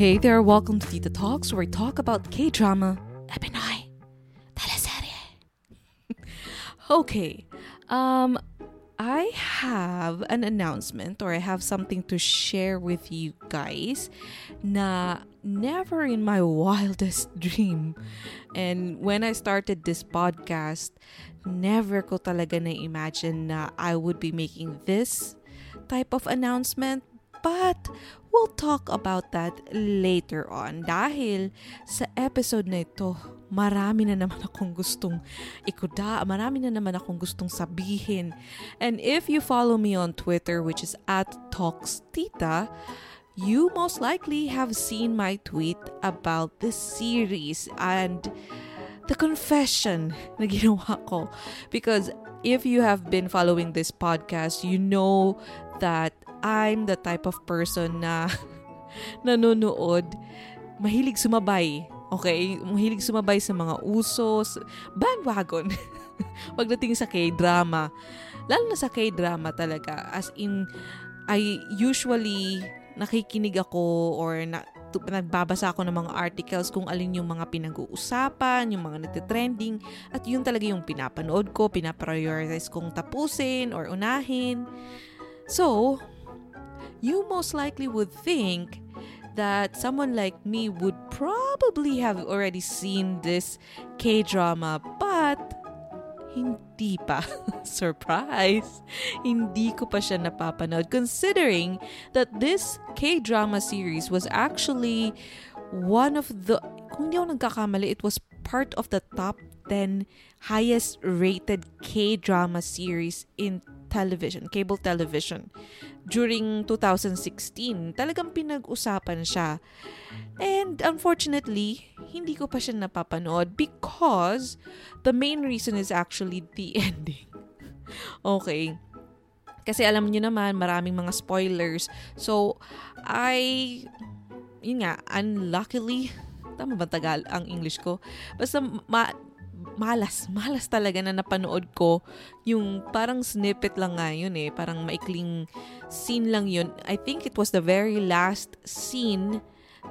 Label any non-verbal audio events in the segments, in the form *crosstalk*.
Hey there, welcome to Tita Talks, where we talk about na Pinoy teleserye. okay, um, I have an announcement or I have something to share with you guys na never in my *laughs* wildest dream. And when I started this podcast, never ko talaga na-imagine na I would be making this type of announcement But we'll talk about that later on dahil sa episode na ito, marami na naman akong gustong ikuda, marami na naman akong gustong sabihin. And if you follow me on Twitter, which is at TalksTita, you most likely have seen my tweet about this series and the confession na ginawa ko. Because if you have been following this podcast, you know that I'm the type of person na *laughs* nanonood, mahilig sumabay. Okay? Mahilig sumabay sa mga usos, bandwagon. *laughs* Pagdating sa K-drama. Lalo na sa K-drama talaga. As in, I usually nakikinig ako or na, nagbabasa ako ng mga articles kung alin yung mga pinag-uusapan, yung mga nagtitrending, at yun talaga yung pinapanood ko, pinaprioritize kong tapusin or unahin. So, you most likely would think that someone like me would probably have already seen this K-drama, but hindi pa. *laughs* Surprise! Hindi ko pa siya napapanood considering that this K-drama series was actually one of the, kung hindi ako nagkakamali, it was part of the top 10 highest rated K-drama series in television, cable television during 2016. Talagang pinag-usapan siya. And unfortunately, hindi ko pa siya napapanood because the main reason is actually the *laughs* ending. okay. Kasi alam niyo naman, maraming mga spoilers. So, I, yun nga, unluckily, tama ba tagal ang English ko? Basta ma, malas, malas talaga na napanood ko yung parang snippet lang nga yun eh, parang maikling scene lang yun. I think it was the very last scene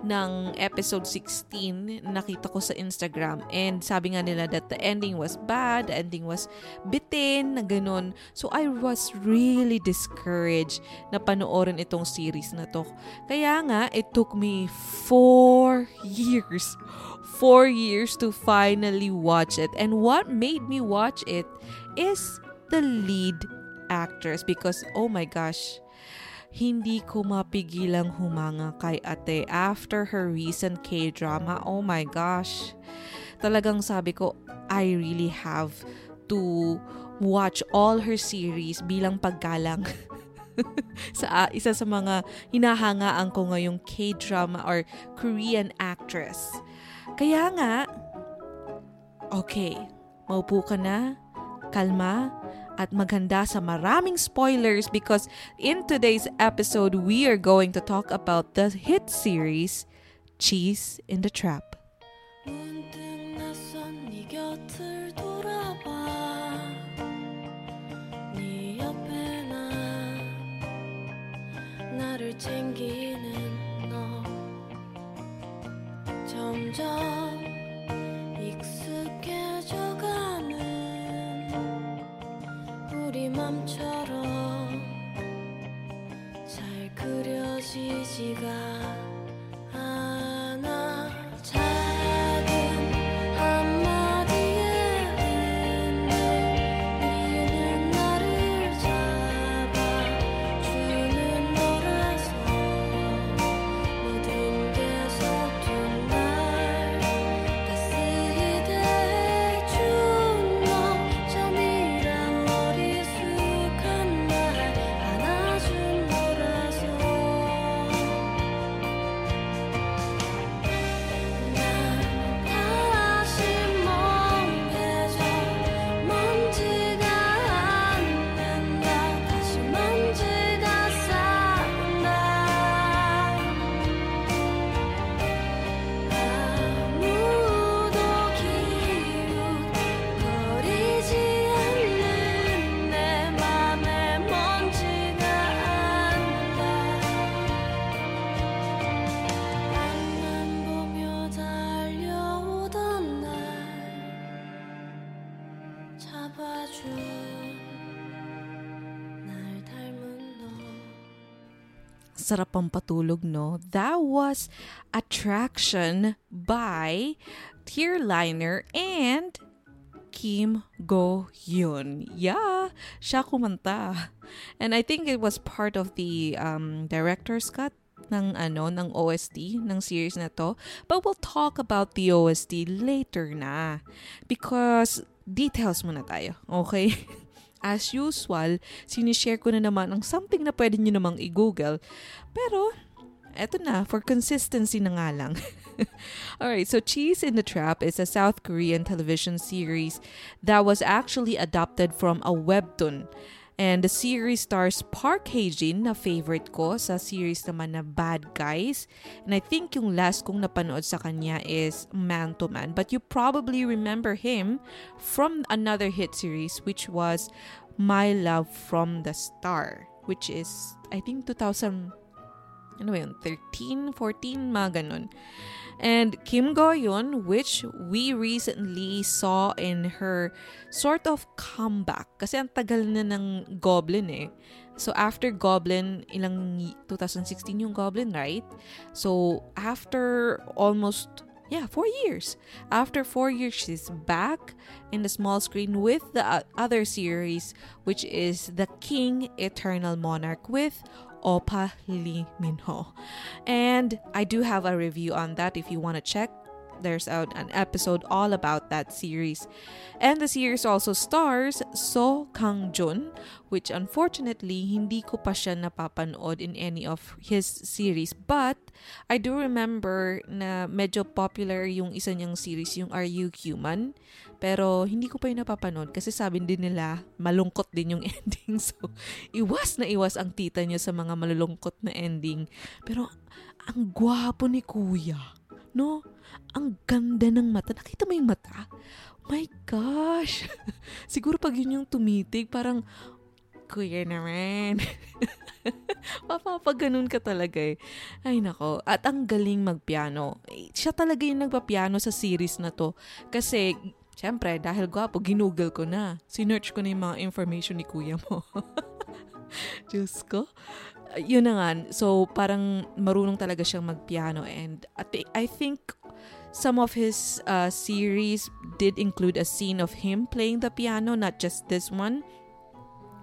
ng episode 16 nakita ko sa Instagram and sabi nga nila that the ending was bad, the ending was bitin, na ganun. So I was really discouraged na panoorin itong series na to. Kaya nga, it took me four years four years to finally watch it. And what made me watch it is the lead actress because oh my gosh, hindi ko mapigilang humanga kay ate after her recent K-drama. Oh my gosh. Talagang sabi ko, I really have to watch all her series bilang paggalang *laughs* sa uh, isa sa mga hinahangaan ko ngayong K-drama or Korean actress. Kaya nga, okay, maupo ka na, kalma, at maghanda sa maraming spoilers because in today's episode, we are going to talk about the hit series, Cheese in the Trap. 넘쳐 sarap pang patulog, no? That was Attraction by Tearliner and Kim Go Hyun. Yeah, siya kumanta. And I think it was part of the um, director's cut ng ano ng OST ng series na to but we'll talk about the OST later na because details muna tayo. Okay? *laughs* As usual, sinishare ko na naman ang something na pwede nyo namang i-google. Pero, eto na, for consistency na nga lang. *laughs* Alright, so Cheese in the Trap is a South Korean television series that was actually adopted from a webtoon. And the series stars Park Hae-jin na favorite ko sa series naman na Bad Guys. And I think yung last kong napanood sa kanya is Man to Man. But you probably remember him from another hit series which was My Love from the Star. Which is, I think 2000, ano ba yun, 13, 14, mga ganun. And Kim Go Eun, which we recently saw in her sort of comeback. Kasi ang tagal na ng Goblin eh. So after Goblin, ilang 2016 yung Goblin, right? So after almost yeah, four years. After four years, she's back in the small screen with the other series, which is The King Eternal Monarch with Opa Lee Minho. And I do have a review on that if you want to check. There's an episode all about that series. And the series also stars So Kang Jun, which unfortunately hindi ko pa siya napapanood in any of his series. But I do remember na medyo popular yung isa niyang series, yung Are You Human? Pero hindi ko pa yung napapanood kasi sabi din nila malungkot din yung *laughs* ending. So iwas na iwas ang tita niya sa mga malulungkot na ending. Pero ang gwapo ni kuya. No? Ang ganda ng mata. Nakita mo yung mata? My gosh! *laughs* Siguro pag yun yung tumitig, parang, kuya naman. *laughs* Mapapaganon ka talaga eh. Ay nako. At ang galing magpiano. Eh, Siya talaga yung nagpapiano sa series na to. Kasi, syempre, dahil gwapo, ginugol ko na. Sinearch ko na yung mga information ni kuya mo. *laughs* Diyos ko. Yun na nga. So, parang marunong talaga siyang magpiano. And I think some of his uh, series did include a scene of him playing the piano, not just this one.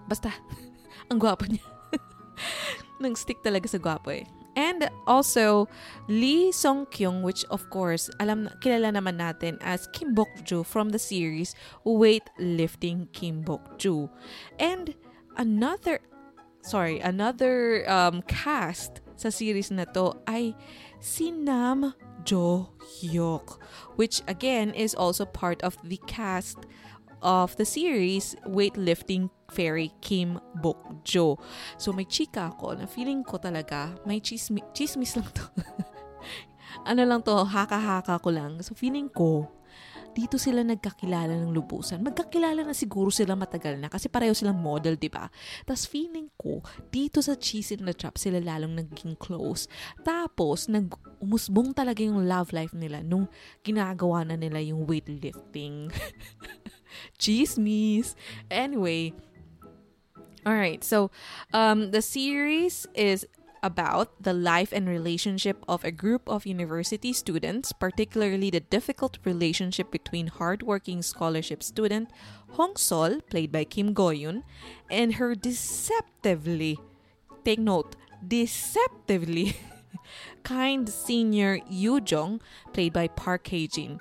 Basta, *laughs* ang gwapo niya. *laughs* Nang stick talaga sa gwapo eh. And also, Lee Song Kyung, which of course, alam kilala naman natin as Kim Bok Joo from the series Weightlifting Kim Bok Joo. And another, sorry, another um, cast sa series na to ay si Nam Jo Hyuk, which again is also part of the cast of the series Weightlifting Fairy Kim Bok Jo. So may chika ako na feeling ko talaga may chismi chismis lang to. *laughs* ano lang to, haka-haka ko lang. So feeling ko dito sila nagkakilala ng lubusan. Magkakilala na siguro sila matagal na kasi pareho silang model, di ba? Tapos feeling ko, dito sa Cheese in the Trap sila lalong naging close. Tapos, nag-umusbong talaga yung love life nila nung ginagawa na nila yung weightlifting. *laughs* Chismis. Anyway, all right. So, um, the series is about the life and relationship of a group of university students, particularly the difficult relationship between hardworking scholarship student Hong Sol, played by Kim Goyun, and her deceptively, take note, deceptively *laughs* kind senior Yoo Jong, played by Park Hae-jin.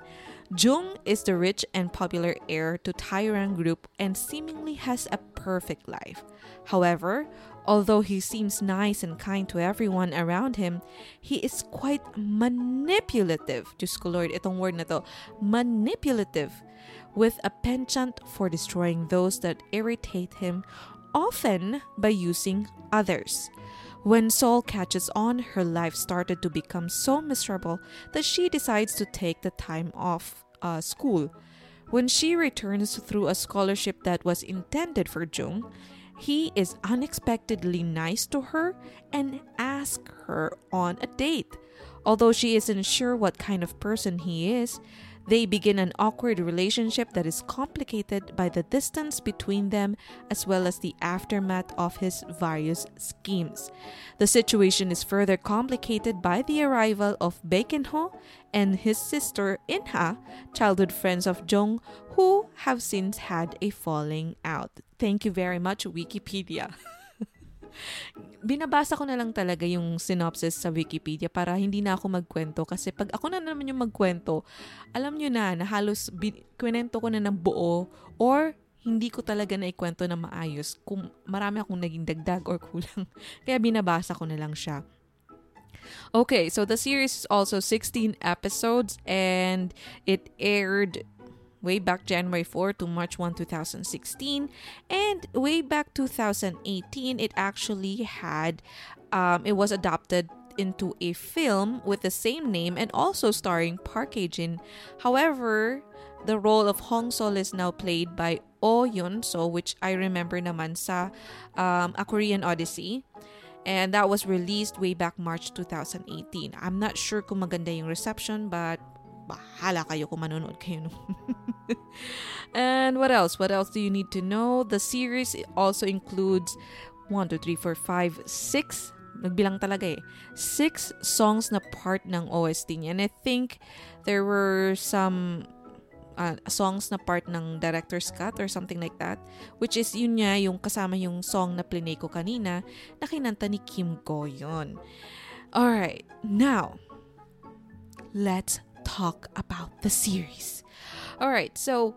Jung is the rich and popular heir to Tairang Group and seemingly has a perfect life. However, although he seems nice and kind to everyone around him, he is quite manipulative. Diyos ko Lord, itong word na to, manipulative, with a penchant for destroying those that irritate him, often by using others. When Sol catches on, her life started to become so miserable that she decides to take the time off uh, school. When she returns through a scholarship that was intended for Jung, he is unexpectedly nice to her and asks her on a date. Although she isn't sure what kind of person he is, They begin an awkward relationship that is complicated by the distance between them as well as the aftermath of his various schemes. The situation is further complicated by the arrival of Baekho and his sister Inha, childhood friends of Jung, who have since had a falling out. Thank you very much, Wikipedia. *laughs* binabasa ko na lang talaga yung synopsis sa Wikipedia para hindi na ako magkwento kasi pag ako na naman yung magkwento, alam nyo na na halos bin- kwento ko na ng buo or hindi ko talaga na ikwento na maayos kung marami akong naging dagdag or kulang. *laughs* Kaya binabasa ko na lang siya. Okay, so the series is also 16 episodes and it aired way back January 4 to March 1, 2016. And way back 2018, it actually had, um, it was adopted into a film with the same name and also starring Park Hae-jin. However, the role of Hong Sol is now played by Oh Yun So, which I remember naman sa um, A Korean Odyssey. And that was released way back March 2018. I'm not sure kung maganda yung reception, but bahala kayo kung manonood kayo. *laughs* and what else? What else do you need to know? The series also includes 1, 2, 3, 4, 5, 6 nagbilang talaga eh. Six songs na part ng OST niya. And I think there were some uh, songs na part ng director's cut or something like that. Which is yun niya, yung kasama yung song na plinay ko kanina na kinanta ni Kim Go yun. Alright, now, let's talk about the series. Alright, so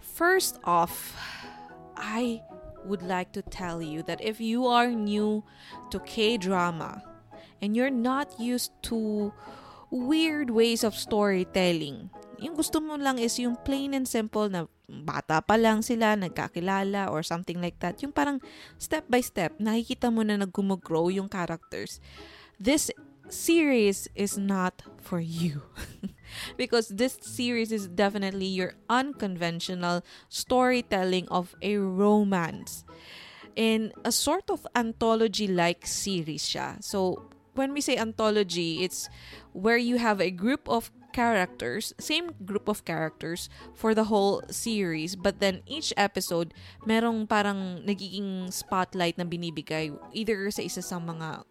first off, I would like to tell you that if you are new to K drama and you're not used to weird ways of storytelling, yung gusto mo lang is yung plain and simple na bata pa lang sila, nagkakilala or something like that. Yung parang step by step, nakikita mo na nag-grow yung characters. This series is not for you. *laughs* because this series is definitely your unconventional storytelling of a romance. In a sort of anthology-like series siya. So, when we say anthology, it's where you have a group of characters, same group of characters for the whole series, but then each episode, merong parang nagiging spotlight na binibigay either sa isa sa mga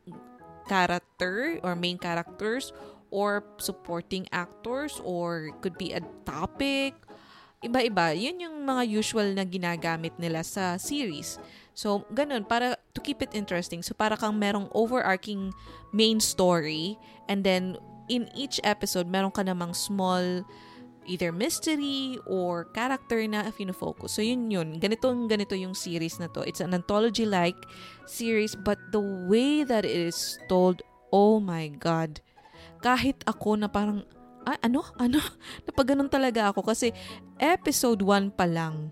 character or main characters or supporting actors or could be a topic. Iba-iba. Yun yung mga usual na ginagamit nila sa series. So, ganun, para to keep it interesting. So, para kang merong overarching main story and then in each episode, meron ka namang small either mystery or character na focus. So yun yun. Ganito, ganito yung series na to. It's an anthology-like series but the way that it is told, oh my God. Kahit ako na parang, ah, ano? Ano? *laughs* Napaganon talaga ako kasi episode 1 pa lang,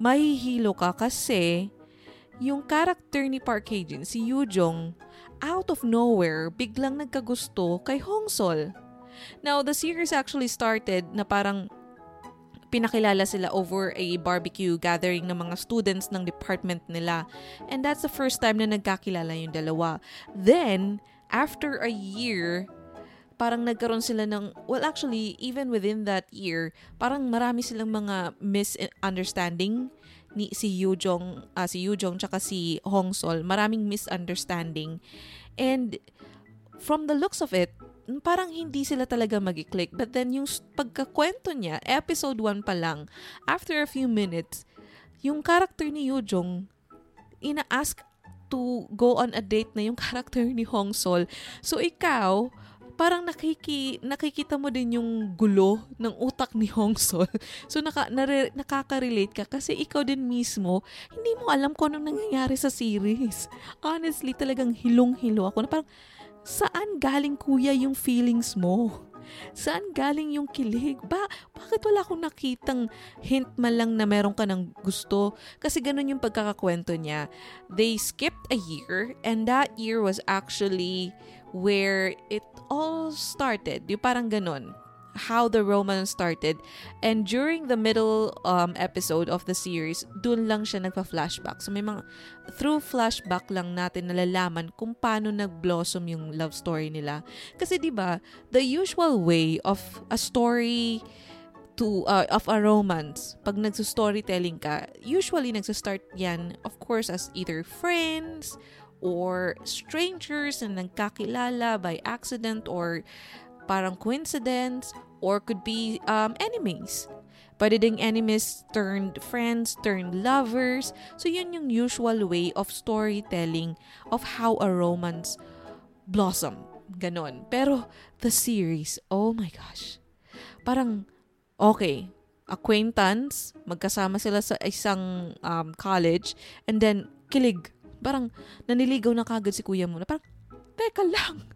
mahihilo ka kasi yung character ni Park Hae-jin, si Yoo Jong, out of nowhere, biglang nagkagusto kay Hong Sol. Now, the series actually started na parang pinakilala sila over a barbecue gathering ng mga students ng department nila. And that's the first time na nagkakilala yung dalawa. Then, after a year, parang nagkaroon sila ng, well actually, even within that year, parang marami silang mga misunderstanding ni si Yujong, uh, si Yujong tsaka si Hong Sol. Maraming misunderstanding. And from the looks of it, parang hindi sila talaga mag-click. But then yung pagkakwento niya, episode 1 pa lang, after a few minutes, yung character ni Yujong, ina-ask to go on a date na yung *laughs* character ni Hong Sol. So ikaw, parang nakiki, nakikita mo din yung gulo ng utak ni Hong Sol. *laughs* So naka, nare, nakaka-relate ka kasi ikaw din mismo, hindi mo alam kung anong nangyayari sa series. Honestly, talagang hilong-hilo ako na parang, saan galing kuya yung feelings mo? Saan galing yung kilig? Ba, bakit wala akong nakitang hint man lang na meron ka ng gusto? Kasi ganun yung pagkakakwento niya. They skipped a year and that year was actually where it all started. Yung parang ganun how the romance started. And during the middle um, episode of the series, dun lang siya nagpa-flashback. So may mga, through flashback lang natin nalalaman kung paano nag-blossom yung love story nila. Kasi 'di ba the usual way of a story to uh, of a romance pag nagso-storytelling ka usually nagso-start yan of course as either friends or strangers na nagkakilala by accident or parang coincidence or could be um, enemies Pwede ding enemies turned friends, turned lovers. So yun yung usual way of storytelling of how a romance blossom. Ganon. Pero the series, oh my gosh. Parang, okay, acquaintance, magkasama sila sa isang um, college, and then kilig. Parang naniligaw na kagad si kuya mo. Na parang, teka lang,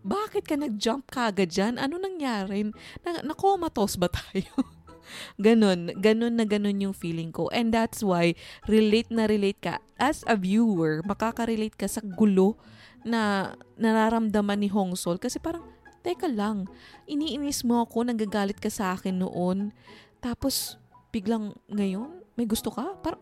bakit ka nag-jump kagad dyan? Ano nangyari? Na, na-comatose ba tayo? *laughs* ganon, ganon na ganon yung feeling ko. And that's why, relate na relate ka. As a viewer, makaka-relate ka sa gulo na nararamdaman ni Hong Sol. Kasi parang, teka lang, iniinis mo ako, nagagalit ka sa akin noon. Tapos, biglang ngayon, may gusto ka? Parang,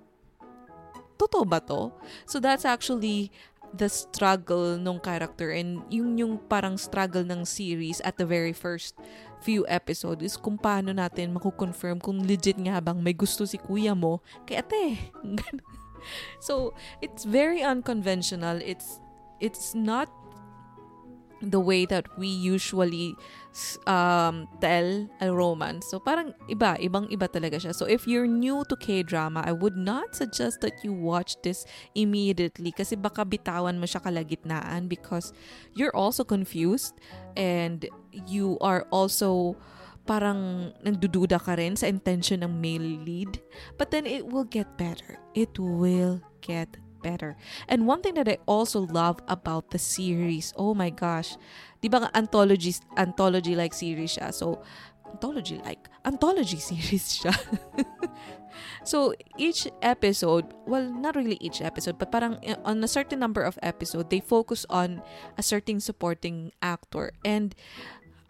totoo ba to? So that's actually the struggle nung character and yung yung parang struggle ng series at the very first few episodes is kung paano natin mako-confirm kung legit nga bang may gusto si kuya mo kay ate. *laughs* so, it's very unconventional. It's it's not the way that we usually um, tell a romance. So parang iba, ibang iba talaga siya. So if you're new to K-drama, I would not suggest that you watch this immediately kasi baka bitawan mo siya kalagitnaan because you're also confused and you are also parang nagdududa ka rin sa intention ng male lead. But then it will get better. It will get better. And one thing that I also love about the series, oh my gosh, di ba anthology, anthology-like series siya. So, anthology-like, anthology *laughs* series siya. so, each episode, well, not really each episode, but parang eh, on a certain number of episode, they focus on a certain supporting actor. And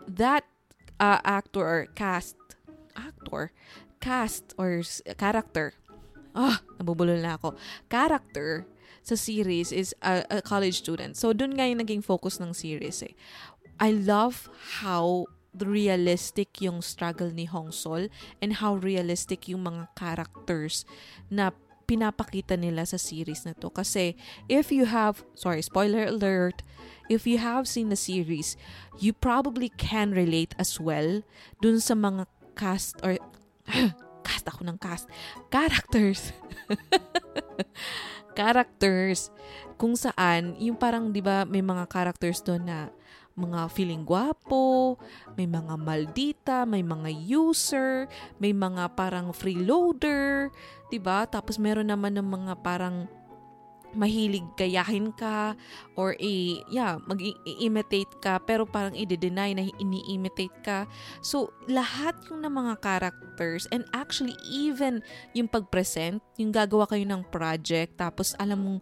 that uh, actor or cast, actor, cast or character, ah, nabubulol na ako, character sa series is a, a college student. So, dun nga yung naging focus ng series eh. I love how realistic yung struggle ni Hong Sol and how realistic yung mga characters na pinapakita nila sa series na to. Kasi if you have, sorry, spoiler alert, if you have seen the series, you probably can relate as well dun sa mga cast or *clears throat* cast ako ng cast. Characters. *laughs* characters. Kung saan, yung parang, di ba, may mga characters doon na mga feeling gwapo, may mga maldita, may mga user, may mga parang freeloader, 'di ba? Tapos meron naman ng mga parang mahilig kayahin ka or i yeah mag-imitate ka pero parang i-deny na ini-imitate ka. So lahat yung ng mga characters and actually even yung pag-present yung gagawa kayo ng project tapos alam mong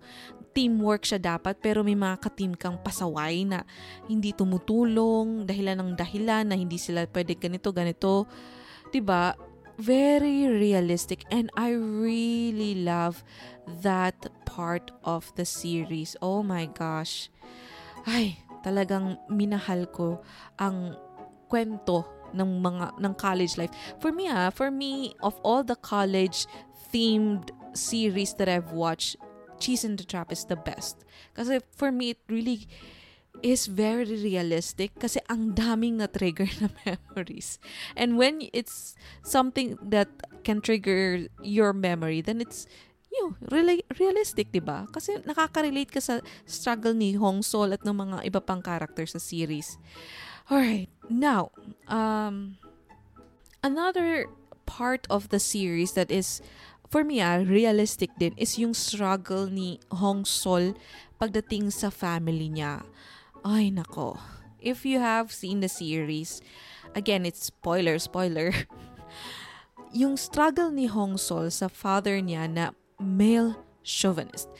teamwork siya dapat pero may mga ka-team kang pasaway na hindi tumutulong dahilan ng dahilan na hindi sila pwede ganito ganito. 'di ba very realistic and I really love that part of the series. Oh my gosh. Ay, talagang minahal ko ang kwento ng mga ng college life. For me ah, for me of all the college themed series that I've watched, Cheese in the Trap is the best. Kasi for me it really is very realistic kasi ang daming na-trigger na *laughs* memories. And when it's something that can trigger your memory, then it's you really realistic, 'di ba? Kasi nakaka-relate ka sa struggle ni Hong Sol at ng mga iba pang character sa series. All right. Now, um another part of the series that is for me ah, realistic din is yung struggle ni Hong Sol pagdating sa family niya. Ay nako. If you have seen the series, again, it's spoiler, spoiler. *laughs* yung struggle ni Hong Sol sa father niya na male chauvinist.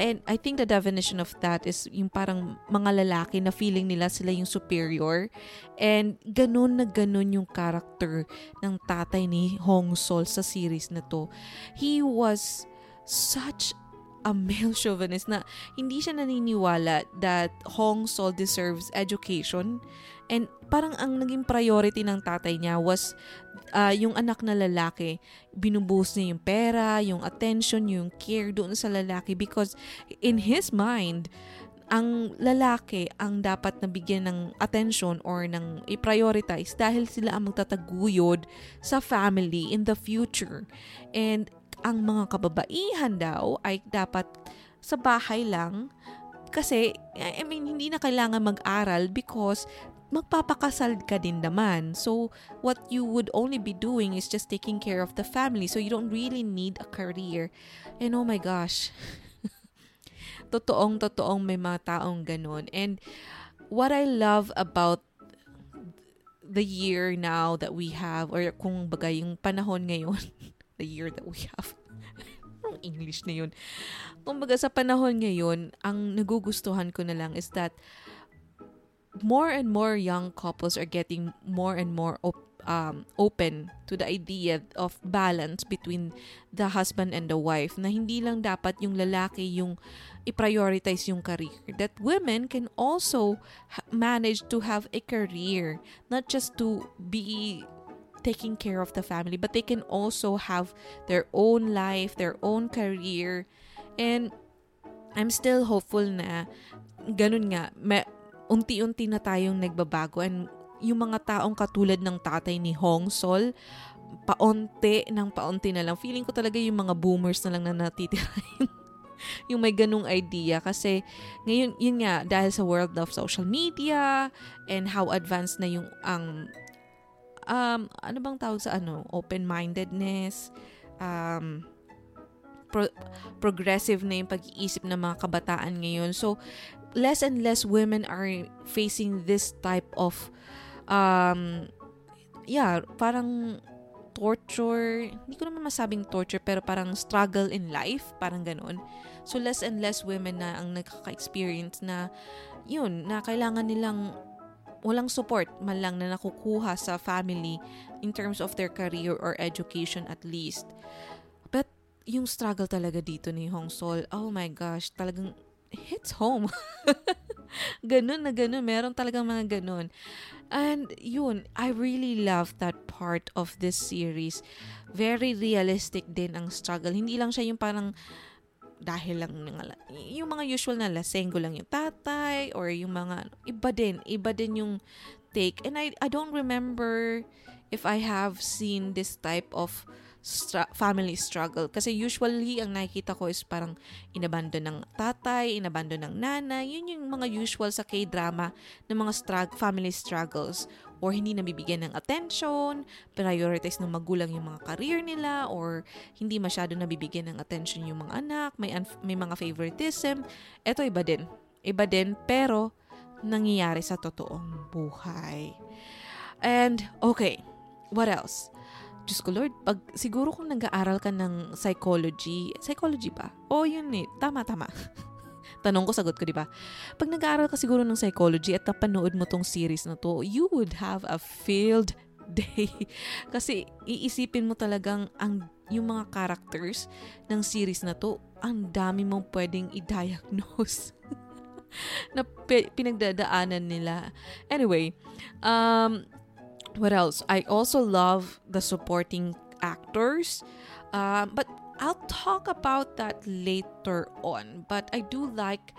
And I think the definition of that is yung parang mga lalaki na feeling nila sila yung superior. And ganun na ganun yung character ng tatay ni Hong Sol sa series na to. He was such a male *laughs* chauvinist na hindi siya naniniwala that Hong Sol deserves education. And parang ang naging priority ng tatay niya was uh, yung anak na lalaki. Binubuhos niya yung pera, yung attention, yung care doon sa lalaki because in his mind, ang lalaki ang dapat nabigyan ng attention or ng i-prioritize dahil sila ang magtataguyod sa family in the future. And ang mga kababaihan daw ay dapat sa bahay lang kasi I mean hindi na kailangan mag-aral because magpapakasal ka din naman. So, what you would only be doing is just taking care of the family. So, you don't really need a career. And oh my gosh, *laughs* totoong totoong may mga taong ganun. And what I love about the year now that we have or kung baga yung panahon ngayon *laughs* the year that we have. *laughs* Ang English na yun. Kung baga sa panahon ngayon ang nagugustuhan ko na lang is that more and more young couples are getting more and more op- um, open to the idea of balance between the husband and the wife na hindi lang dapat yung lalaki yung i-prioritize yung career. That women can also manage to have a career not just to be taking care of the family but they can also have their own life their own career. And I'm still hopeful na ganun nga may, unti-unti na tayong nagbabago. And yung mga taong katulad ng tatay ni Hong Sol, paonti ng paonti na lang. Feeling ko talaga yung mga boomers na lang na natitira *laughs* yung may ganung idea. Kasi ngayon yun nga dahil sa world of social media and how advanced na yung ang um ano bang tawag sa ano? Open-mindedness. Um pro- progressive na yung pag-iisip ng mga kabataan ngayon. So less and less women are facing this type of um, yeah, parang torture, hindi ko naman masabing torture, pero parang struggle in life, parang ganun. So, less and less women na ang nagkaka-experience na, yun, na kailangan nilang walang support man lang na nakukuha sa family in terms of their career or education at least. But, yung struggle talaga dito ni Hong Sol, oh my gosh, talagang hits home. *laughs* ganun na ganun. Meron talagang mga ganun. And yun, I really love that part of this series. Very realistic din ang struggle. Hindi lang siya yung parang dahil lang yung mga usual na lasenggo lang yung tatay or yung mga iba din, iba din yung take. And I I don't remember if I have seen this type of stra- family struggle. Kasi usually, ang nakikita ko is parang inabandon ng tatay, inabandon ng nanay. Yun yung mga usual sa K-drama ng mga strug- family struggles. Or hindi nabibigyan ng attention, prioritize ng magulang yung mga career nila, or hindi masyado nabibigyan ng attention yung mga anak, may, un- may mga favoritism. Ito iba din. Iba din, pero nangyayari sa totoong buhay. And, okay, what else? Diyos ko Lord, pag siguro kung nag-aaral ka ng psychology, psychology ba? O oh, yun eh, tama, tama. *laughs* Tanong ko, sagot ko, di ba? Pag nag-aaral ka siguro ng psychology at napanood mo tong series na to, you would have a field *laughs* day. Kasi iisipin mo talagang ang yung mga characters ng series na to, ang dami mong pwedeng i-diagnose. *laughs* na pinagdadaanan nila. Anyway, um, what else? I also love the supporting actors, um, but I'll talk about that later on. But I do like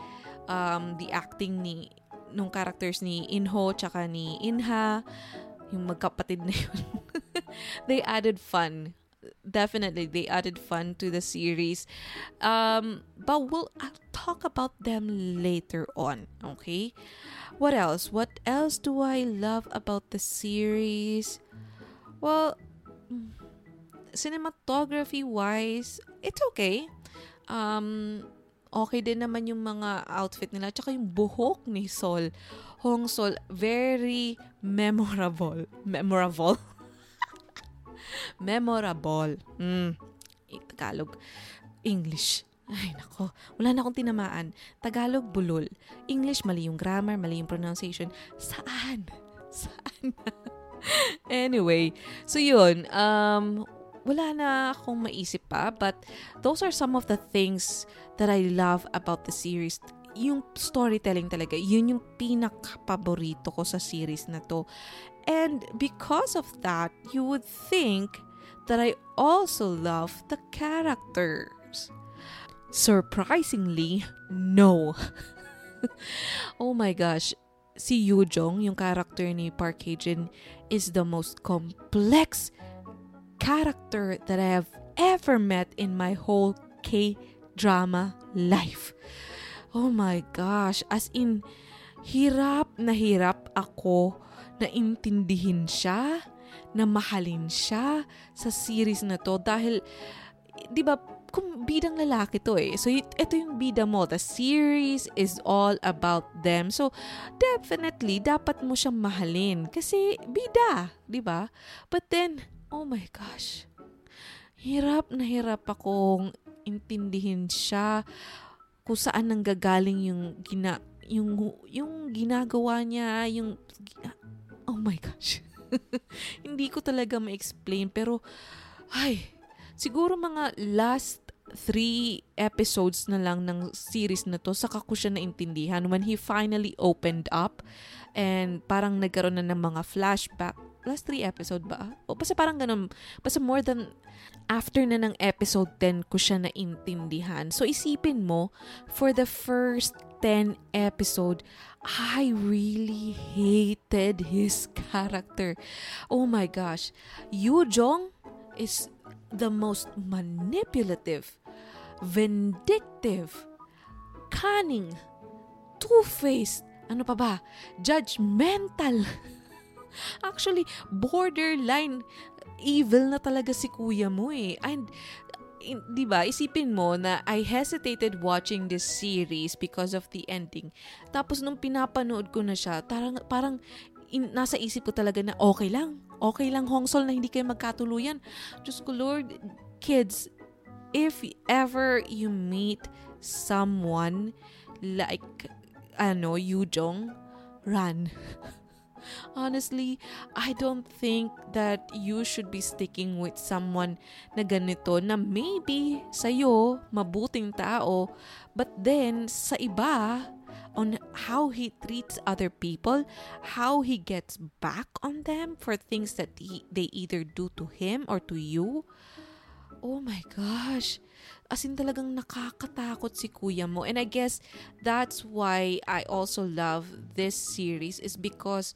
um, the acting ni nung characters ni Inho tsaka ni Inha, yung magkapatid na yun. *laughs* they added fun. Definitely, they added fun to the series. Um, but we'll I'll talk about them later on, okay? What else? What else do I love about the series? Well, cinematography wise, it's okay. Um, okay din naman yung mga outfit nila. Tsaka yung buhok ni Sol. Hong Sol, very memorable. Memorable? *laughs* memorable. Mm. Tagalog. English. Ay, nako. Wala na akong tinamaan. Tagalog, bulol. English, mali yung grammar, mali yung pronunciation. Saan? *laughs* Saan? anyway, so yun. Um, wala na akong maisip pa. But those are some of the things that I love about the series. Yung storytelling talaga, yun yung pinaka-paborito ko sa series na to. And because of that, you would think that I also love the characters. Surprisingly, no. *laughs* oh my gosh, si Yujong, yung character ni Park Hae-jin, is the most complex character that I have ever met in my whole K-drama life. Oh my gosh, as in, hirap na hirap ako na intindihin siya, na mahalin siya sa series na to dahil, di ba, kung bidang lalaki to eh. So, ito yung bida mo. The series is all about them. So, definitely, dapat mo siyang mahalin. Kasi, bida. di ba? But then, oh my gosh. Hirap na hirap akong intindihin siya kung saan nanggagaling yung gina yung yung ginagawa niya yung oh my gosh *laughs* hindi ko talaga ma-explain pero ay siguro mga last three episodes na lang ng series na to, saka ko siya naintindihan when he finally opened up and parang nagkaroon na ng mga flashback. Last three episode ba? O basta parang ganun. Basta more than after na ng episode 10 ko siya naintindihan. So isipin mo, for the first 10 episode, I really hated his *laughs* character. Oh my gosh. Yu Jong is the most manipulative, vindictive, cunning, two-faced, ano pa ba, judgmental. *laughs* Actually, borderline evil na talaga si kuya mo eh. And in, 'di ba? Isipin mo na I hesitated watching this series because of the ending. Tapos nung pinapanood ko na siya, parang parang in, nasa isip ko talaga na okay lang. Okay lang Hongsol na hindi kayo magkatuluyan. Diyos ko Lord, kids, if ever you meet someone like ano, Yujong, run. *laughs* Honestly, I don't think that you should be sticking with someone na ganito na maybe sa'yo, mabuting tao, but then sa iba, on how he treats other people, how he gets back on them for things that he, they either do to him or to you. Oh my gosh. As in talagang nakakatakot si kuya mo. And I guess that's why I also love this series is because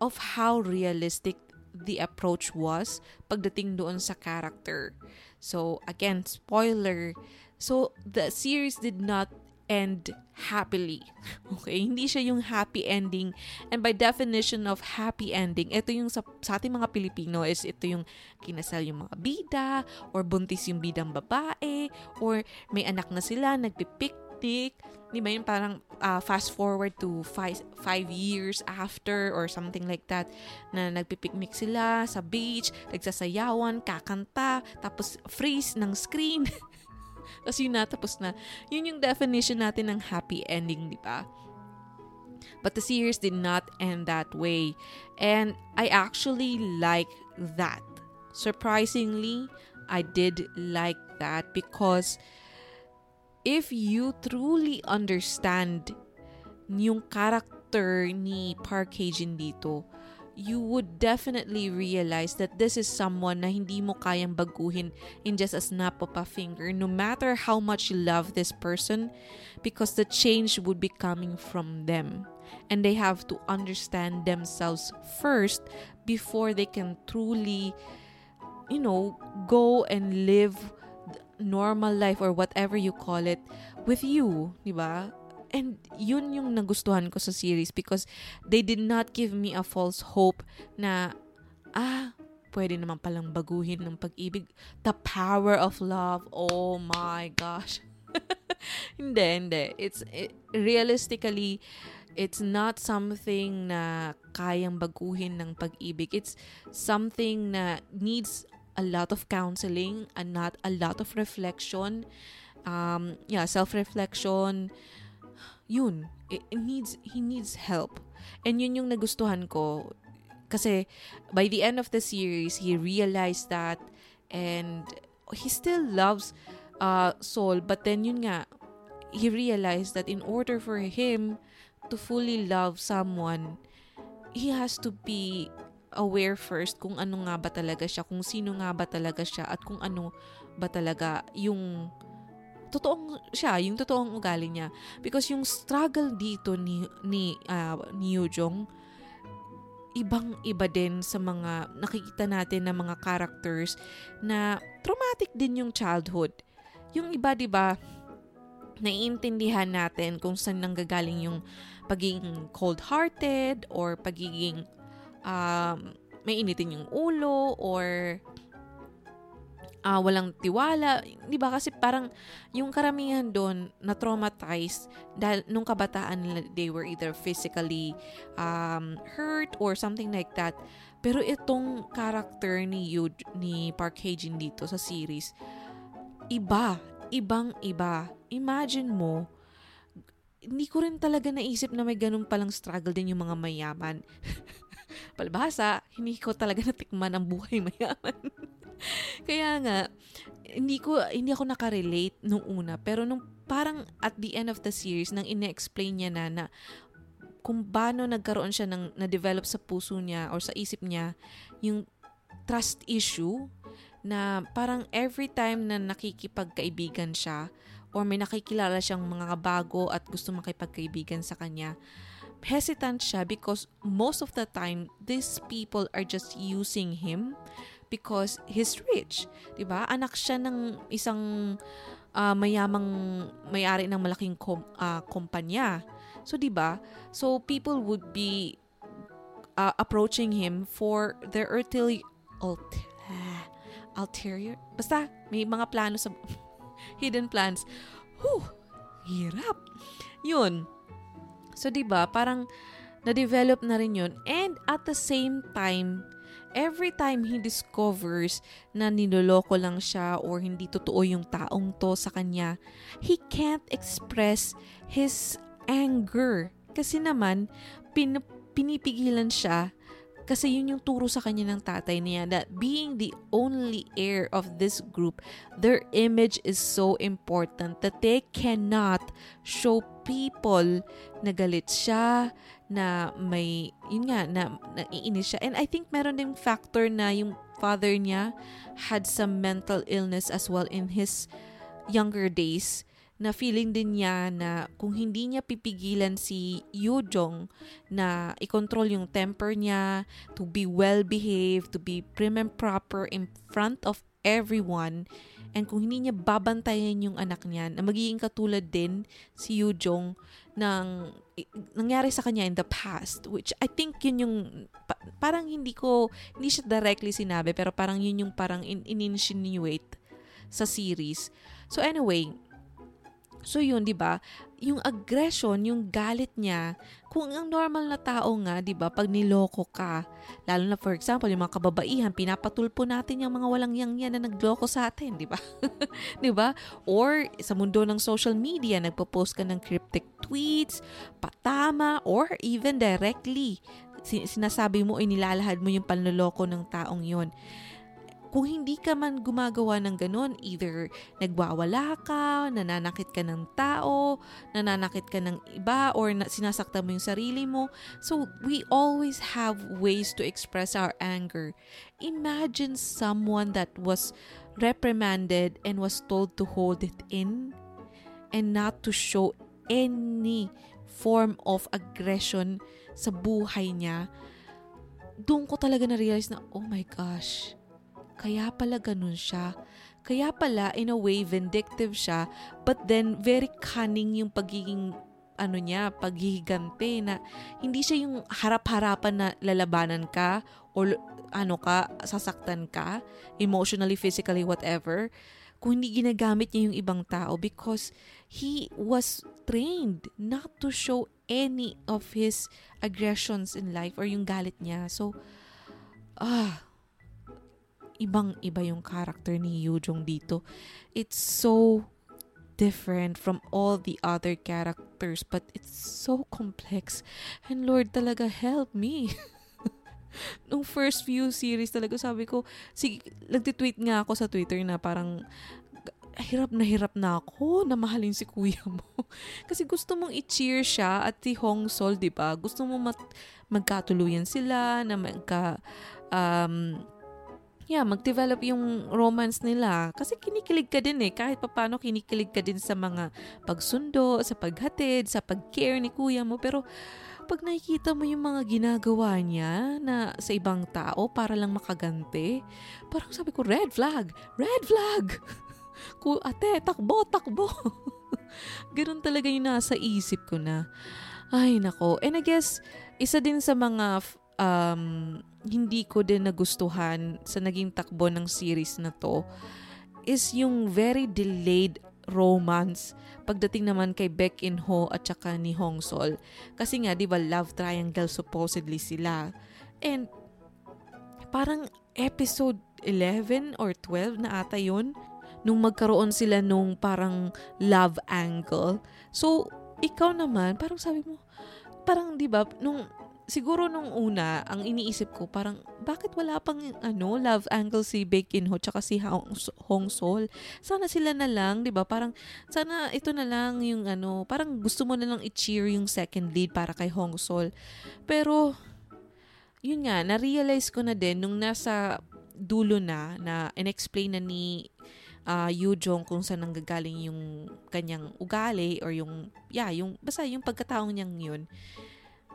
of how realistic the approach was pagdating doon sa character. So again, spoiler. So the series did not end happily. *laughs* Okay? Hindi siya yung happy ending. And by definition of happy ending, ito yung sa, sa ating mga Pilipino is ito yung kinasal yung mga bida, or buntis yung bidang babae, or may anak na sila, nagpipiknik, di ba yun parang uh, fast forward to five, five years after or something like that na nagpipiknik sila sa beach, nagsasayawan, kakanta, tapos freeze ng screen. *laughs* Tapos yun na, tapos na. Yun yung definition natin ng happy ending, di ba? But the series did not end that way. And I actually like that. Surprisingly, I did like that because if you truly understand yung character ni Park Hae-jin dito, you would definitely realize that this is someone na hindi mo kayang baguhin in just a snap of a finger no matter how much you love this person because the change would be coming from them and they have to understand themselves first before they can truly you know go and live normal life or whatever you call it with you, di? And yun yung nagustuhan ko sa series because they did not give me a false hope na, ah, pwede naman palang baguhin ng pag-ibig. The power of love. Oh my gosh. *laughs* hindi, hindi. It's, it, realistically, it's not something na kayang baguhin ng pag-ibig. It's something na needs a lot of counseling and not a lot of reflection. Um, yeah, self-reflection, yun, it, needs, he needs help. And yun yung nagustuhan ko. Kasi by the end of the series, he realized that And he still loves uh, Saul, but then yun nga, he realized that in order for him to fully love someone, he has to be aware first kung ano nga ba talaga siya, kung sino nga ba talaga siya, at kung ano ba talaga yung totoong siya, yung totoong ugali niya. Because yung struggle dito ni ni uh, ni Yujong ibang iba din sa mga nakikita natin na mga characters na traumatic din yung childhood. Yung iba 'di ba naiintindihan natin kung saan nanggagaling yung pagiging cold-hearted or pagiging um, may initin yung ulo or uh, walang tiwala. Di ba? Kasi parang yung karamihan doon na traumatized dahil nung kabataan nila, they were either physically um, hurt or something like that. Pero itong character ni Yud, ni Park Hae-jin dito sa series, iba. Ibang iba. Imagine mo, hindi ko rin talaga naisip na may ganun palang struggle din yung mga mayaman. *laughs* Palbasa, hindi ko talaga natikman ang buhay mayaman. *laughs* *laughs* Kaya nga, hindi ko hindi ako nakarelate nung una. Pero nung parang at the end of the series nang ine-explain niya na na kung paano nagkaroon siya ng na-develop sa puso niya or sa isip niya yung trust issue na parang every time na nakikipagkaibigan siya or may nakikilala siyang mga bago at gusto makipagkaibigan sa kanya, hesitant siya because most of the time, these people are just using him because he's rich. 'Di ba? Anak siya ng isang uh, mayamang may-ari ng malaking kom- uh, kumpanya. So 'di ba? So people would be uh, approaching him for their ulterior ult- ulterior basta may mga plano sa *laughs* hidden plans. Whew, hirap. Yun. So 'di ba? Parang na-develop na rin 'yun and at the same time every time he discovers na niloloko lang siya or hindi totoo yung taong to sa kanya, he can't express his anger. Kasi naman, pin, pinipigilan siya kasi yun yung turo sa kanya ng tatay niya that being the only heir of this group, their image is so important that they cannot show people na galit siya, na may, yun nga, na naiinis siya. And I think meron ding factor na yung father niya had some mental illness as well in his younger days na feeling din niya na kung hindi niya pipigilan si Yujong na i-control yung temper niya, to be well-behaved, to be prim and proper in front of everyone, and kung hindi niya babantayan yung anak niya, na magiging katulad din si Yujong ng nangyari sa kanya in the past which I think yun yung pa, parang hindi ko hindi siya directly sinabi pero parang yun yung parang in, in-insinuate sa series. So anyway So yun, 'di ba? Yung aggression, yung galit niya, kung ang normal na tao nga, 'di ba, pag niloko ka, lalo na for example, yung mga kababaihan, pinapatulpo natin yung mga walang yang yan na nagloko sa atin, 'di ba? *laughs* 'Di ba? Or sa mundo ng social media, nagpo-post ka ng cryptic tweets, patama or even directly sinasabi mo inilalahad mo yung panloloko ng taong yon kung hindi ka man gumagawa ng ganun, either nagwawala ka, nananakit ka ng tao, nananakit ka ng iba, or na, mo yung sarili mo. So, we always have ways to express our anger. Imagine someone that was reprimanded and was told to hold it in and not to show any form of aggression sa buhay niya. Doon ko talaga na-realize na, oh my gosh, kaya pala ganun siya. Kaya pala, in a way, vindictive siya, but then very cunning yung pagiging ano niya, paghihiganti na hindi siya yung harap-harapan na lalabanan ka or ano ka, sasaktan ka, emotionally, physically, whatever. Kung hindi ginagamit niya yung ibang tao because he was trained not to show any of his aggressions in life or yung galit niya. So, ah, ibang-iba yung character ni Yujong dito. It's so different from all the other characters but it's so complex. And Lord talaga help me. *laughs* nung first few series talaga sabi ko, sige, nagtitweet nga ako sa Twitter na parang hirap na hirap na ako na mahalin si kuya mo. *laughs* Kasi gusto mong i-cheer siya at si Hong Sol, di ba? Gusto mong mat- magkatuluyan sila, na magka, um, yeah, mag-develop yung romance nila. Kasi kinikilig ka din eh. Kahit papano kinikilig ka din sa mga pagsundo, sa paghatid, sa pag-care ni kuya mo. Pero pag nakikita mo yung mga ginagawa niya na sa ibang tao para lang makaganti, parang sabi ko, red flag! Red flag! *laughs* Ku, ate, takbo, takbo. *laughs* Ganun talaga yung nasa isip ko na. Ay, nako. And I guess, isa din sa mga um, hindi ko din nagustuhan sa naging takbo ng series na to is yung very delayed romance pagdating naman kay Baek In Ho at saka ni Hong Sol. Kasi nga, di ba, love triangle supposedly sila. And parang episode 11 or 12 na ata yun nung magkaroon sila nung parang love angle. So, ikaw naman, parang sabi mo, parang 'di ba, nung siguro nung una, ang iniisip ko parang bakit wala pang ano, love angle si Baek In Ho tsaka si Hong, Hong Sol. Sana sila na lang, 'di ba? Parang sana ito na lang yung ano, parang gusto mo na lang i-cheer yung second lead para kay Hong Sol. Pero yun nga, na-realize ko na din nung nasa dulo na na inexplain na ni uh, Yu Jong kung saan nanggagaling yung kanyang ugali or yung, yeah, yung, basta yung pagkataong niyang yun,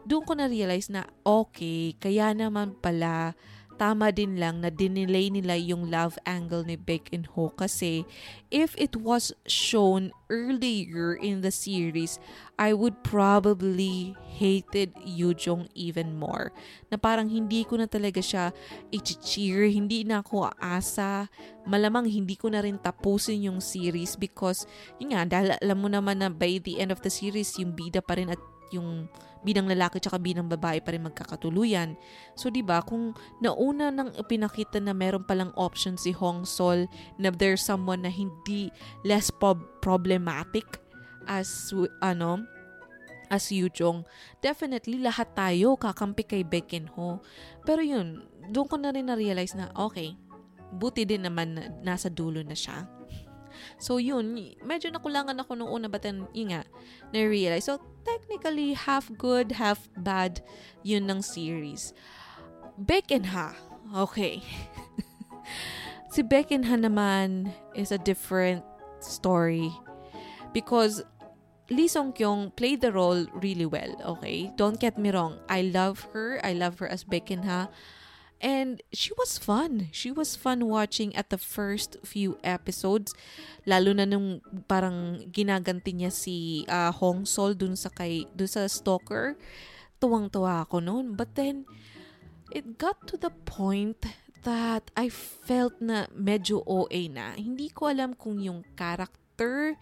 doon ko na-realize na okay, kaya naman pala tama din lang na dinelay nila yung love angle ni Baek and Ho kasi if it was shown earlier in the series, I would probably hated Yu Jong even more. Na parang hindi ko na talaga siya i-cheer, hindi na ako aasa, malamang hindi ko na rin tapusin yung series because yun nga, dahil alam mo naman na by the end of the series, yung bida pa rin at yung binang lalaki tsaka binang babae pa rin magkakatuluyan. So 'di ba kung nauna nang pinakita na meron palang option si Hong Sol na there's someone na hindi less prob- problematic as ano as Yujong, definitely lahat tayo kakampi kay Bekin Ho. Pero yun, doon ko na rin na-realize na okay, buti din naman na nasa dulo na siya. So yun, medyo nakulangan ako nung una but then yun nga, na-realize. So technically, half good, half bad yun ng series. Beck Ha, okay. *laughs* si Beck Ha naman is a different story because Lee Song Kyung played the role really well, okay? Don't get me wrong. I love her. I love her as Baek Ha. And she was fun. She was fun watching at the first few episodes. Lalo na nung parang ginaganti niya si uh, Hong Sol dun sa, kay, dun sa stalker. Tuwang-tuwa ako noon. But then, it got to the point that I felt na medyo OA na. Hindi ko alam kung yung character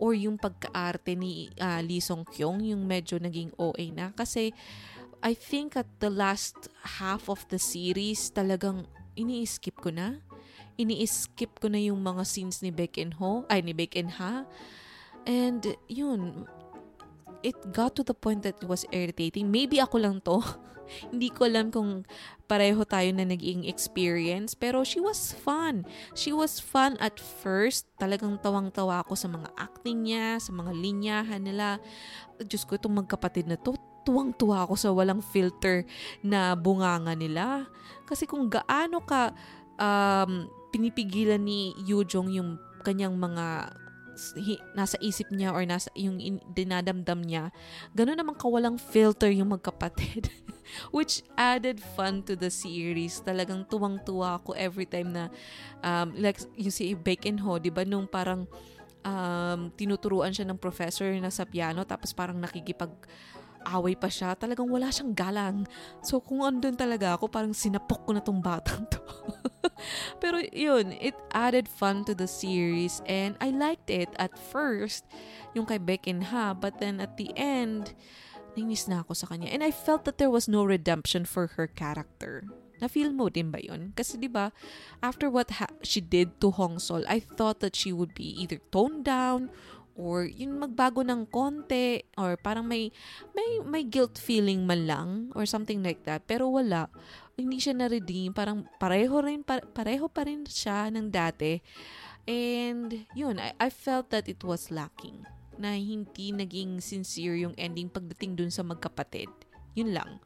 or yung pagkaarte ni uh, Lee Song Kyung yung medyo naging OA na kasi I think at the last half of the series talagang ini-skip ko na ini-skip ko na yung mga scenes ni Baek and Ho ay ni Baek and Ha and yun it got to the point that it was irritating maybe ako lang to *laughs* Hindi ko alam kung pareho tayo na naging experience. Pero she was fun. She was fun at first. Talagang tawang-tawa ako sa mga acting niya, sa mga linyahan nila. Diyos ko, itong magkapatid na to, tuwang-tuwa ako sa walang filter na bunganga nila. Kasi kung gaano ka um, pinipigilan ni Yu Jong yung kanyang mga nasa isip niya or nasa yung in, dinadamdam niya, gano'n naman kawalang filter yung magkapatid. *laughs* Which added fun to the series. Talagang tuwang-tuwa ako every time na um, like you see Bake Ho, di ba nung parang um, tinuturuan siya ng professor na sa piano tapos parang nakikipag away pa siya, talagang wala siyang galang. So, kung andun talaga ako, parang sinapok ko na tong batang to. *laughs* Pero yun, it added fun to the series and I liked it at first, yung kay Beck and Ha, but then at the end, nainis na ako sa kanya. And I felt that there was no redemption for her character. Na-feel mo din ba yun? Kasi di ba after what ha- she did to Hong Sol, I thought that she would be either toned down or yung magbago ng konti or parang may may may guilt feeling man lang or something like that pero wala hindi siya na-redeem. Parang pareho rin, pa- pareho pa rin siya ng dati. And yun, I, I felt that it was lacking. Na hindi naging sincere yung ending pagdating dun sa magkapatid. Yun lang.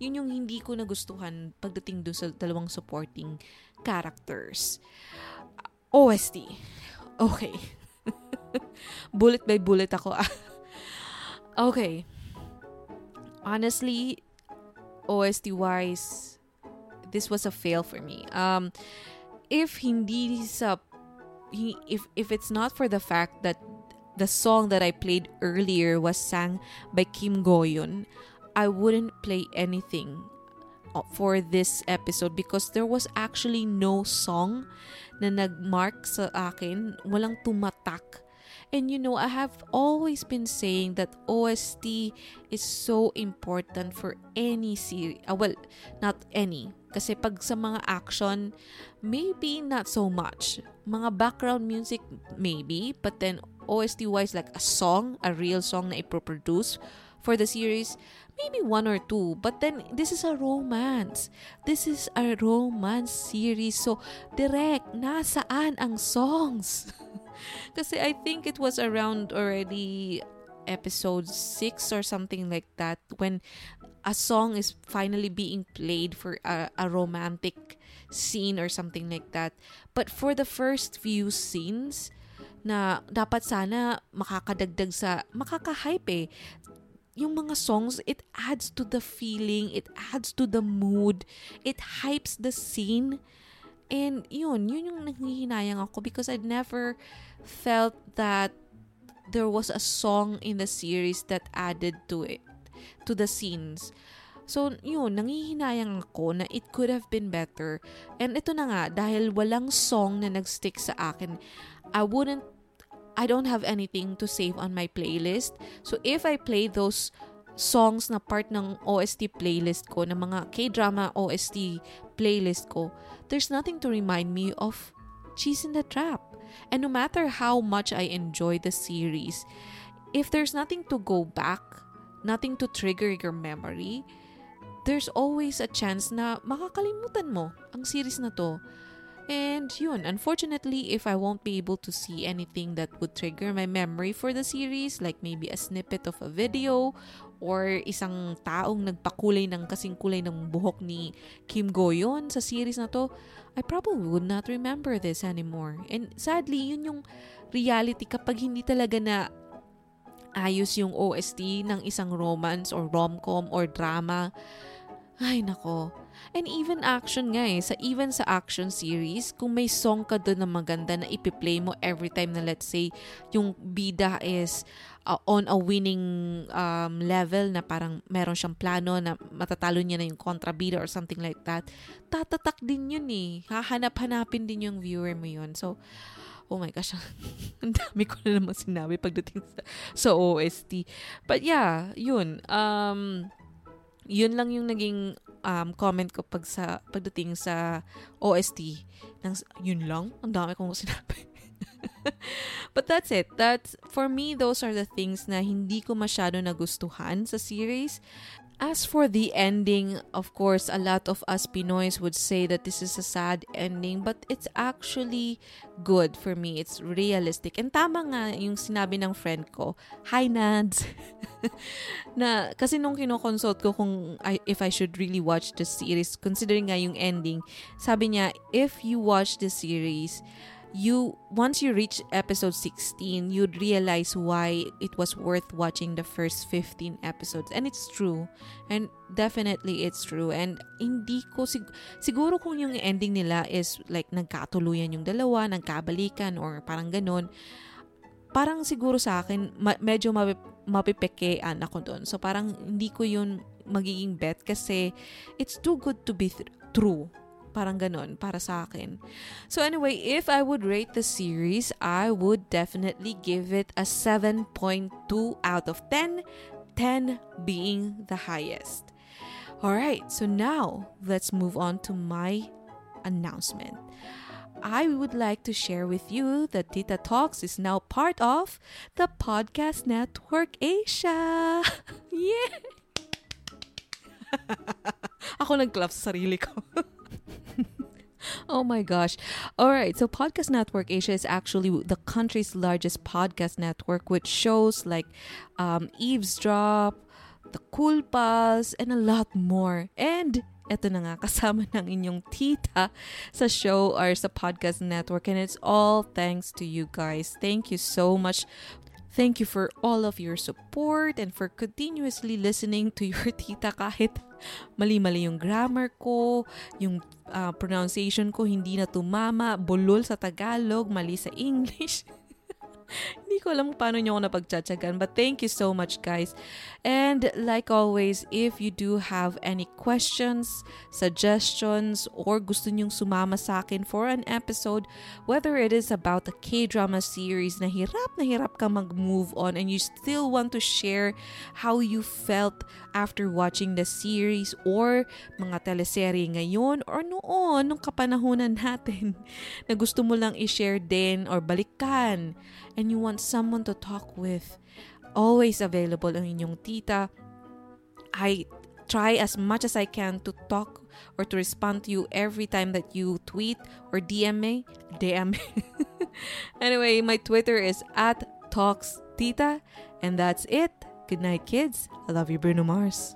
Yun yung hindi ko nagustuhan pagdating dun sa dalawang supporting characters. OST. Okay. *laughs* bullet by bullet ako. *laughs* okay. Honestly, OST wise, this was a fail for me. Um, if hindi sa if if it's not for the fact that the song that I played earlier was sang by Kim Goyon, I wouldn't play anything uh, for this episode because there was actually no song na nagmark sa akin, walang tumatak. And you know, I have always been saying that OST is so important for any series. Uh, well, not any. Kasi pag sa mga action, maybe not so much. Mga background music, maybe. But then OST-wise, like a song, a real song na iproproduce for the series, maybe one or two. But then, this is a romance. This is a romance series. So, direct, nasaan ang songs? *laughs* Kasi I think it was around already episode 6 or something like that when a song is finally being played for a, a romantic scene or something like that. But for the first few scenes, na dapat sana makakadagdag sa makaka-hype eh. Yung mga songs, it adds to the feeling, it adds to the mood, it hypes the scene. And yun, yun yung nanghihinayang ako because I'd never felt that there was a song in the series that added to it, to the scenes. So, yun, nangihinayang ako na it could have been better. And ito na nga, dahil walang song na nagstick sa akin, I wouldn't, I don't have anything to save on my playlist. So, if I play those songs na part ng OST playlist ko, ng mga K-drama OST playlist ko, there's nothing to remind me of Cheese in the Trap. And no matter how much I enjoy the series, if there's nothing to go back, nothing to trigger your memory, there's always a chance na makakalimutan mo ang series na to. And yun, unfortunately, if I won't be able to see anything that would trigger my memory for the series, like maybe a snippet of a video or isang taong nagpakulay ng kasing kulay ng buhok ni Kim Goyon sa series na to, I probably would not remember this anymore. And sadly, yun yung reality kapag hindi talaga na ayos yung OST ng isang romance or rom-com or drama. Ay, nako. And even action nga eh. Sa, even sa action series, kung may song ka doon na maganda na ipiplay mo every time na let's say yung bida is uh, on a winning um, level na parang meron siyang plano na matatalo niya na yung kontrabida or something like that, tatatak din yun eh. Hahanap-hanapin din yung viewer mo yun. So, oh my gosh, *laughs* ang dami ko na naman sinabi pagdating sa, sa OST. But yeah, yun. Um, yun lang yung naging um, comment ko pag sa, pagdating sa OST. Nang, yun lang? Ang dami kong sinabi. *laughs* But that's it. That's, for me, those are the things na hindi ko masyado nagustuhan sa series. As for the ending, of course, a lot of us Pinoys would say that this is a sad ending, but it's actually good for me. It's realistic. And tama nga yung sinabi ng friend ko, Hi Nads! *laughs* na, kasi nung kinoconsult ko kung I, if I should really watch the series, considering nga yung ending, sabi niya, if you watch the series, you once you reach episode 16 you'd realize why it was worth watching the first 15 episodes. And it's true. And definitely it's true. And hindi ko sig- siguro kung yung ending nila is like nagkatuluyan yung dalawa nagkabalikan or parang ganun parang siguro sa akin ma- medyo mapip- mapipekean ako doon so parang hindi ko yun magiging bet kasi it's too good to be th- true Parang ganon para sa akin. So anyway, if I would rate the series, I would definitely give it a 7.2 out of 10, 10 being the highest. Alright, so now let's move on to my announcement. I would like to share with you that Tita Talks is now part of the Podcast Network Asia. *laughs* yeah! *laughs* Ako nag-clap sa sarili ko. *laughs* *laughs* Oh my gosh. All right. So, Podcast Network Asia is actually the country's largest podcast network with shows like um, Eavesdrop, The Cool Pals, and a lot more. And eto na nga, *laughs* kasama ng inyong tita sa show or sa podcast network. And it's all thanks to you guys. Thank you so much Thank you for all of your support and for continuously listening to your *laughs* tita kahit mali-mali yung grammar ko, yung uh, pronunciation ko hindi na tumama, bulol sa Tagalog, mali sa English. *laughs* Hindi ko alam paano nyo ako napagtsatsagan. But thank you so much, guys. And like always, if you do have any questions, suggestions, or gusto nyong sumama sa akin for an episode, whether it is about a K-drama series na hirap na hirap ka mag-move on and you still want to share how you felt after watching the series or mga teleserye ngayon or noon, nung kapanahonan natin *laughs* na gusto mo lang i-share din or balikan and you want someone to talk with, always available ang inyong tita. I try as much as I can to talk or to respond to you every time that you tweet or DM me. DM me. *laughs* anyway, my Twitter is at TalksTita. And that's it. Good night, kids. I love you, Bruno Mars.